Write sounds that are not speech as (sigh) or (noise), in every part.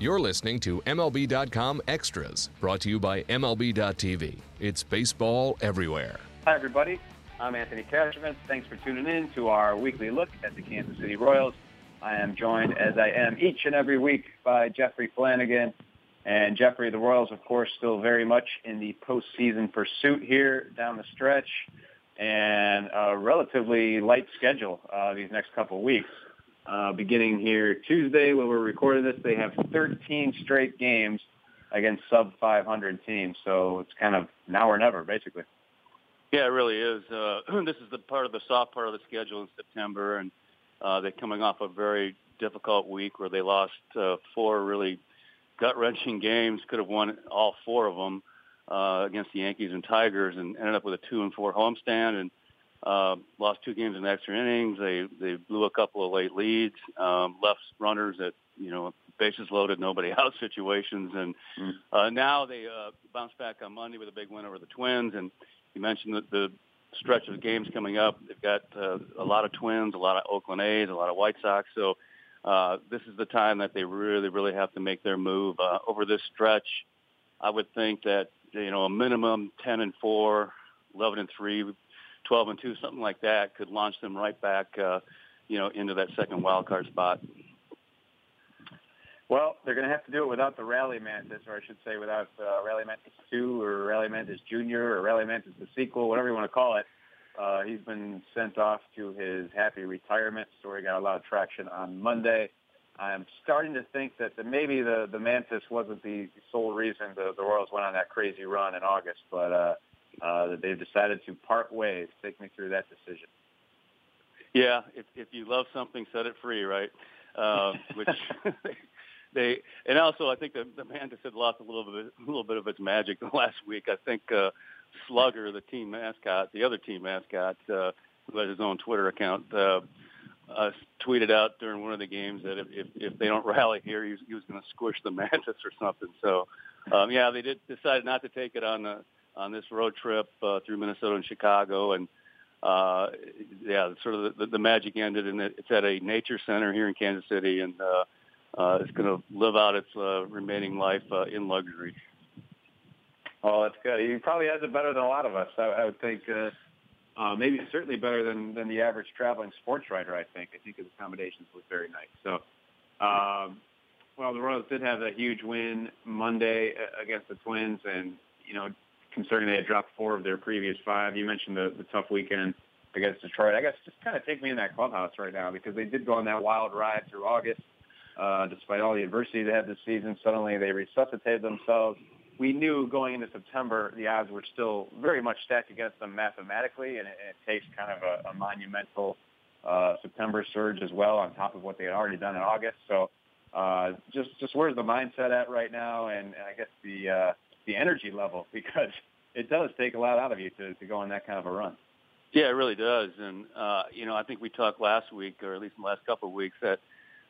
You're listening to MLB.com Extras, brought to you by MLB.tv. It's baseball everywhere. Hi, everybody. I'm Anthony Castrovince. Thanks for tuning in to our weekly look at the Kansas City Royals. I am joined, as I am each and every week, by Jeffrey Flanagan. And Jeffrey, the Royals, of course, still very much in the postseason pursuit here down the stretch, and a relatively light schedule uh, these next couple of weeks. Uh, beginning here Tuesday when we're recording this, they have 13 straight games against sub 500 teams. So it's kind of now or never, basically. Yeah, it really is. Uh, (clears throat) this is the part of the soft part of the schedule in September, and uh, they're coming off a very difficult week where they lost uh, four really gut-wrenching games. Could have won all four of them uh, against the Yankees and Tigers, and ended up with a two and four homestand and uh, lost two games in extra innings. They they blew a couple of late leads, um, left runners at you know bases loaded, nobody (laughs) out situations, and mm. uh, now they uh, bounced back on Monday with a big win over the Twins. And you mentioned that the stretch of games coming up. They've got uh, a lot of Twins, a lot of Oakland A's, a lot of White Sox. So uh, this is the time that they really, really have to make their move uh, over this stretch. I would think that you know a minimum 10 and 4, 11 and 3, 12 and 2, something like that could launch them right back, uh, you know, into that second wild card spot. Well, they're going to have to do it without the Rally Mantis, or I should say without uh, Rally Mantis 2 or Rally Mantis Jr. or Rally Mantis the sequel, whatever you want to call it. Uh, he's been sent off to his happy retirement. Story got a lot of traction on Monday. I'm starting to think that the, maybe the, the Mantis wasn't the sole reason the, the Royals went on that crazy run in August, but uh, uh, they've decided to part ways. Take me through that decision. Yeah, if, if you love something, set it free, right? Uh, which (laughs) they and also I think the, the Mantis had lost a little bit a little bit of its magic (laughs) the last week. I think uh, Slugger, the team mascot, the other team mascot, uh, who has his own Twitter account, uh, uh, tweeted out during one of the games that if, if, if they don't (laughs) rally here, he was, he was going to squish the mantis or something. So, um, yeah, they did decide not to take it on the on this road trip uh, through Minnesota and Chicago, and uh, yeah, sort of the, the magic ended, and it's at a nature center here in Kansas City, and uh, uh, it's going to live out its uh, remaining life uh, in luxury. Oh, that's good. He probably has it better than a lot of us. I, I would think uh, uh, maybe certainly better than, than the average traveling sports writer, I think. I think his accommodations look very nice. So, um, well, the Royals did have a huge win Monday uh, against the Twins, and, you know, considering they had dropped four of their previous five, you mentioned the, the tough weekend against Detroit. I guess just kind of take me in that clubhouse right now because they did go on that wild ride through August. Uh, despite all the adversity they had this season, suddenly they resuscitated themselves we knew going into September the odds were still very much stacked against them mathematically, and it, it takes kind of a, a monumental uh, September surge as well on top of what they had already done in August. So uh, just just where's the mindset at right now, and, and I guess the uh, the energy level (laughs) because it does take a lot out of you to, to go on that kind of a run. Yeah, it really does, and uh, you know I think we talked last week, or at least in the last couple of weeks, that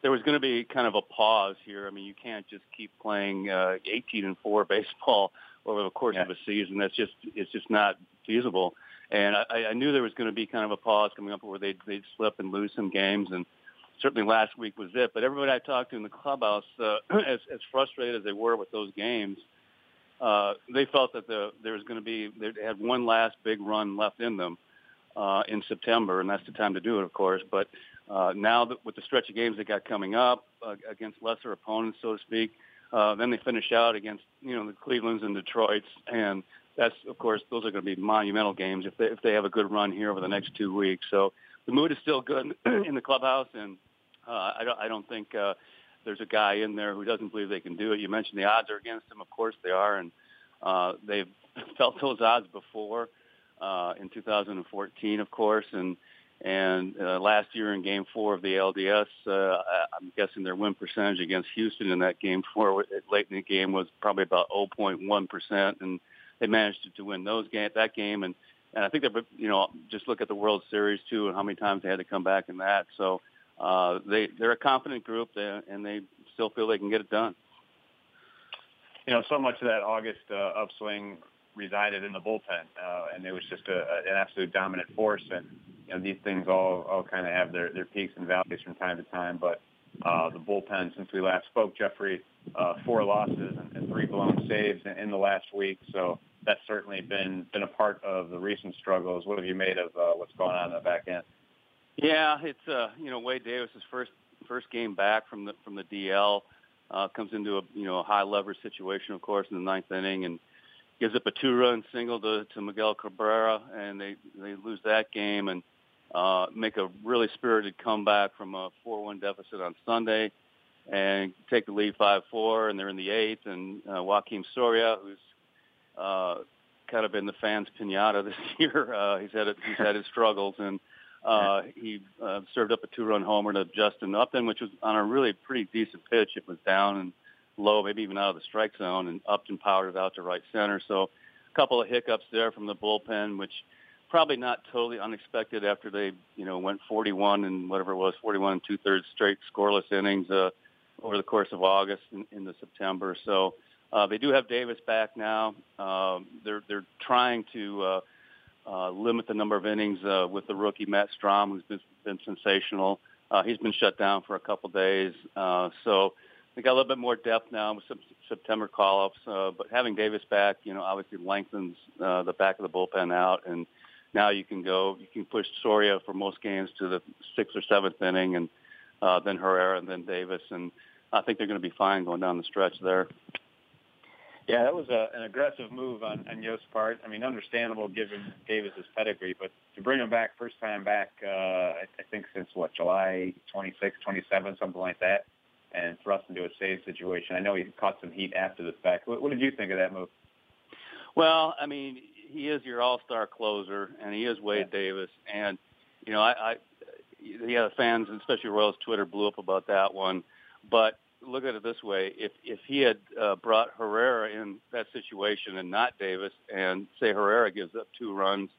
there was going to be kind of a pause here. I mean, you can't just keep playing uh, 18 and four (laughs) baseball over the course yeah. of a season. That's just it's just not feasible. And I, I knew there was going to be kind of a pause coming up where they'd, they'd slip and lose some games, and certainly last week was it. But everybody I talked to in the clubhouse, uh, (clears throat) as, as frustrated as they were with those games, uh, they felt that the, there was going to be they had one last big run left in them uh, in September, and that's the time to do it, of course. But uh, now that with the stretch of games they got coming up uh, against lesser opponents, so to speak, uh, then they finish out against you know the Cleveland's and Detroit's, and that's of course those are going to be monumental games if they if they have a good run here over the next two weeks. So the mood is still good (clears throat) in the clubhouse, and uh, I don't I don't think uh, there's a guy in there who doesn't believe they can do it. You mentioned the odds are against them, of course they are, and uh, they've (laughs) felt those odds before uh, in 2014, of course, and and uh, last year in Game Four of the LDS, uh, I'm guessing their win percentage against Houston in that Game Four late in the game was probably about 0.1 percent, and they managed to, to win those game that game. And and I think that you know just look at the World Series too, and how many times they had to come back in that. So uh, they they're a confident group, and they still feel they can get it done. You know, so much of that August uh, upswing resided in the bullpen, uh, and it was just a, an absolute dominant force. And you know, these things all all kind of have their their peaks and valleys from time to time. But uh, the bullpen since we last spoke. Jeffrey, uh, four losses and, and three blown saves in, in the last week. So that's certainly been been a part of the recent struggles. What have you made of uh, what's going on in the back end? Yeah, it's uh, you know Wade Davis's first first game back from the from the DL uh, comes into a you know a high leverage situation, of course, in the ninth inning, and gives up a two run single to, to Miguel Cabrera, and they they lose that game and uh, make a really spirited comeback from a four one deficit on Sunday, and take the lead five four, and they're in the eighth, and uh, Joakim Soria, who's uh, kind of been the fans' pinata this (laughs) year, uh, he's had a, he's had his struggles and uh, he uh, served up a two-run homer to Justin Upton, which was on a really pretty decent pitch. It was down and low, maybe even out of the strike zone, and Upton powered it out to right center. So a couple of hiccups there from the bullpen, which probably not totally unexpected after they, you know, went 41 and whatever it was, 41 and two-thirds straight scoreless innings uh, over the course of August and into September. So uh, they do have Davis back now. Um, they're they're trying to uh, uh, limit the number of innings uh, with the rookie Matt Strahm, who's been, been sensational. Uh, he's been shut down for a couple days, uh, so they got a little bit more depth now with some September call-ups. Uh, but having Davis back, you know, obviously lengthens uh, the back of the bullpen out, and now you can go, you can push Soria for most games to the sixth or seventh inning, and uh, then Herrera, and then Davis, and I think they're going to be fine going down the stretch there. Yeah, that was a, an aggressive move on, on Yost's part. I mean, understandable given Davis's pedigree, but to bring him back first time back, uh, I, I think since what July 26, 27, something like that, and thrust into a save situation. I know he caught some heat after the fact. What, what did you think of that move? Well, I mean, he is your all-star closer, and he is Wade yeah. Davis, and you know, I, I yeah, the fans, especially Royals Twitter, blew up about that one, but look at it this way: if if he had uh, brought Herrera in that situation and not Davis, and say Herrera gives up two runs,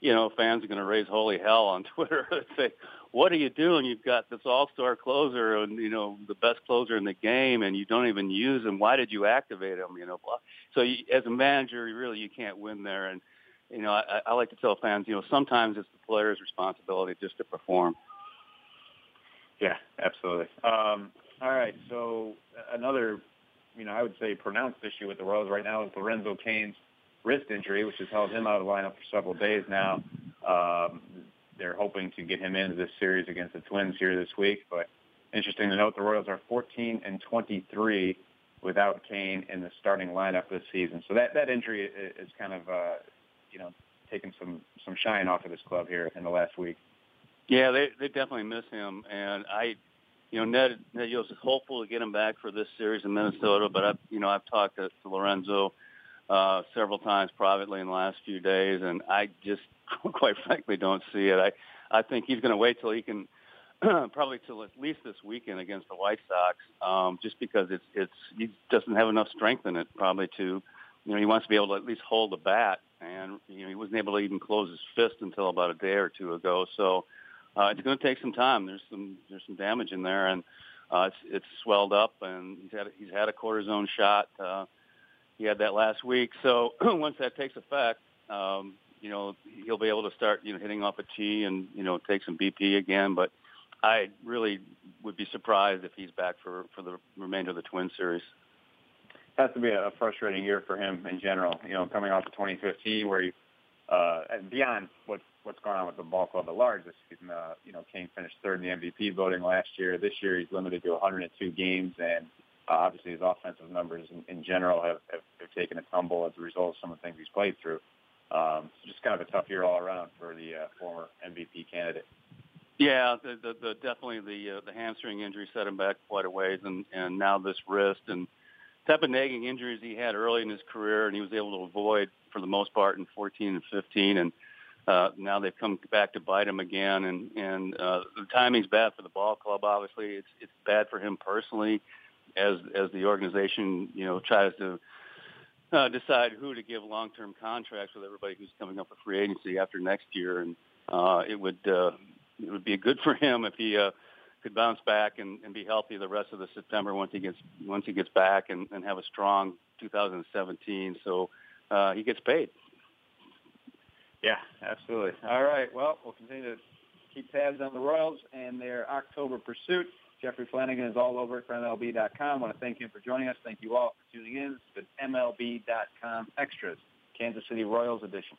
you know, fans are going to raise holy hell on (laughs) Twitter and say, "What are you doing? You've got this all-star closer and you know the best closer in the game, and you don't even use him. Why did you activate him? You know, blah. so you, as a manager, really you can't win there. And you know, I, I like to tell fans, you know, sometimes it's the player's responsibility just to perform. Yeah, absolutely. Um, all right. So another, you know, I would say pronounced issue with the Royals right now is Lorenzo Cain's wrist injury, which has held him out of the lineup for several days now. Um, they're hoping to get him into this series against the Twins here this week. But interesting to note, the Royals are 14 and 23 without Cain in the starting lineup this season. So that that injury is kind of, uh, you know, taken some some shine off of this club here in the last week. Yeah, they they definitely miss him, and I you know, Ned, Ned Yost is hopeful to get him back for this series in Minnesota, but I've, you know, I've talked to, to Lorenzo uh, several times privately in the last few days, and I just, (laughs) quite frankly, don't see it. I, I think he's going to wait till he can, (clears throat) probably till at least this weekend against the White Sox, um, just because it's, it's, he doesn't have enough strength in it, probably to, you know, he wants to be able to at least hold the bat, and you know, he wasn't able to even close his fist until about a day or two ago. So uh, it's going to take some time. There's some there's some damage in there, and uh, it's it's swelled up, and he's had he's had a cortisone shot. Uh, he had that last week, so (clears throat) once that takes effect, um, you know he'll be able to start you know hitting off a tee and you know take some BP again. But I really would be surprised if he's back for for the remainder of the Twin Series. Has to be a frustrating year for him in general. You know, coming off of 2015, where he uh, beyond what what's going on with the ball club at large this season. Uh, you know, Cain finished third in the MVP voting last year. This year, he's limited to 102 games, and uh, obviously his offensive numbers in, in general have, have, have taken a tumble as a result of some of the things he's played through. Um, so just kind of a tough year all around for the uh, former MVP candidate. Yeah, the, the, the definitely the uh, the hamstring injury set him back quite a ways, and and now this wrist and type of nagging injuries he had early in his career, and he was able to avoid for the most part in 14 and 15, and uh, now they've come back to bite him again, and and uh, the timing's bad for the ball club. Obviously, it's it's bad for him personally, as as the organization you know tries to uh, decide who to give long-term contracts with everybody who's coming up for free agency after next year, and uh, it would uh, it would be good (laughs) for him if he uh, could bounce back and, and be healthy the rest of the September once he gets once he gets back and, and have a strong 2017. So uh, he gets paid. Yeah, absolutely. All right. Well, we'll continue to keep tabs on the Royals and their October pursuit. Jeffrey Flanagan is all over it for MLB.com. I want to thank him for joining us. Thank you all for tuning in. It's been MLB.com Extras, Kansas City Royals edition.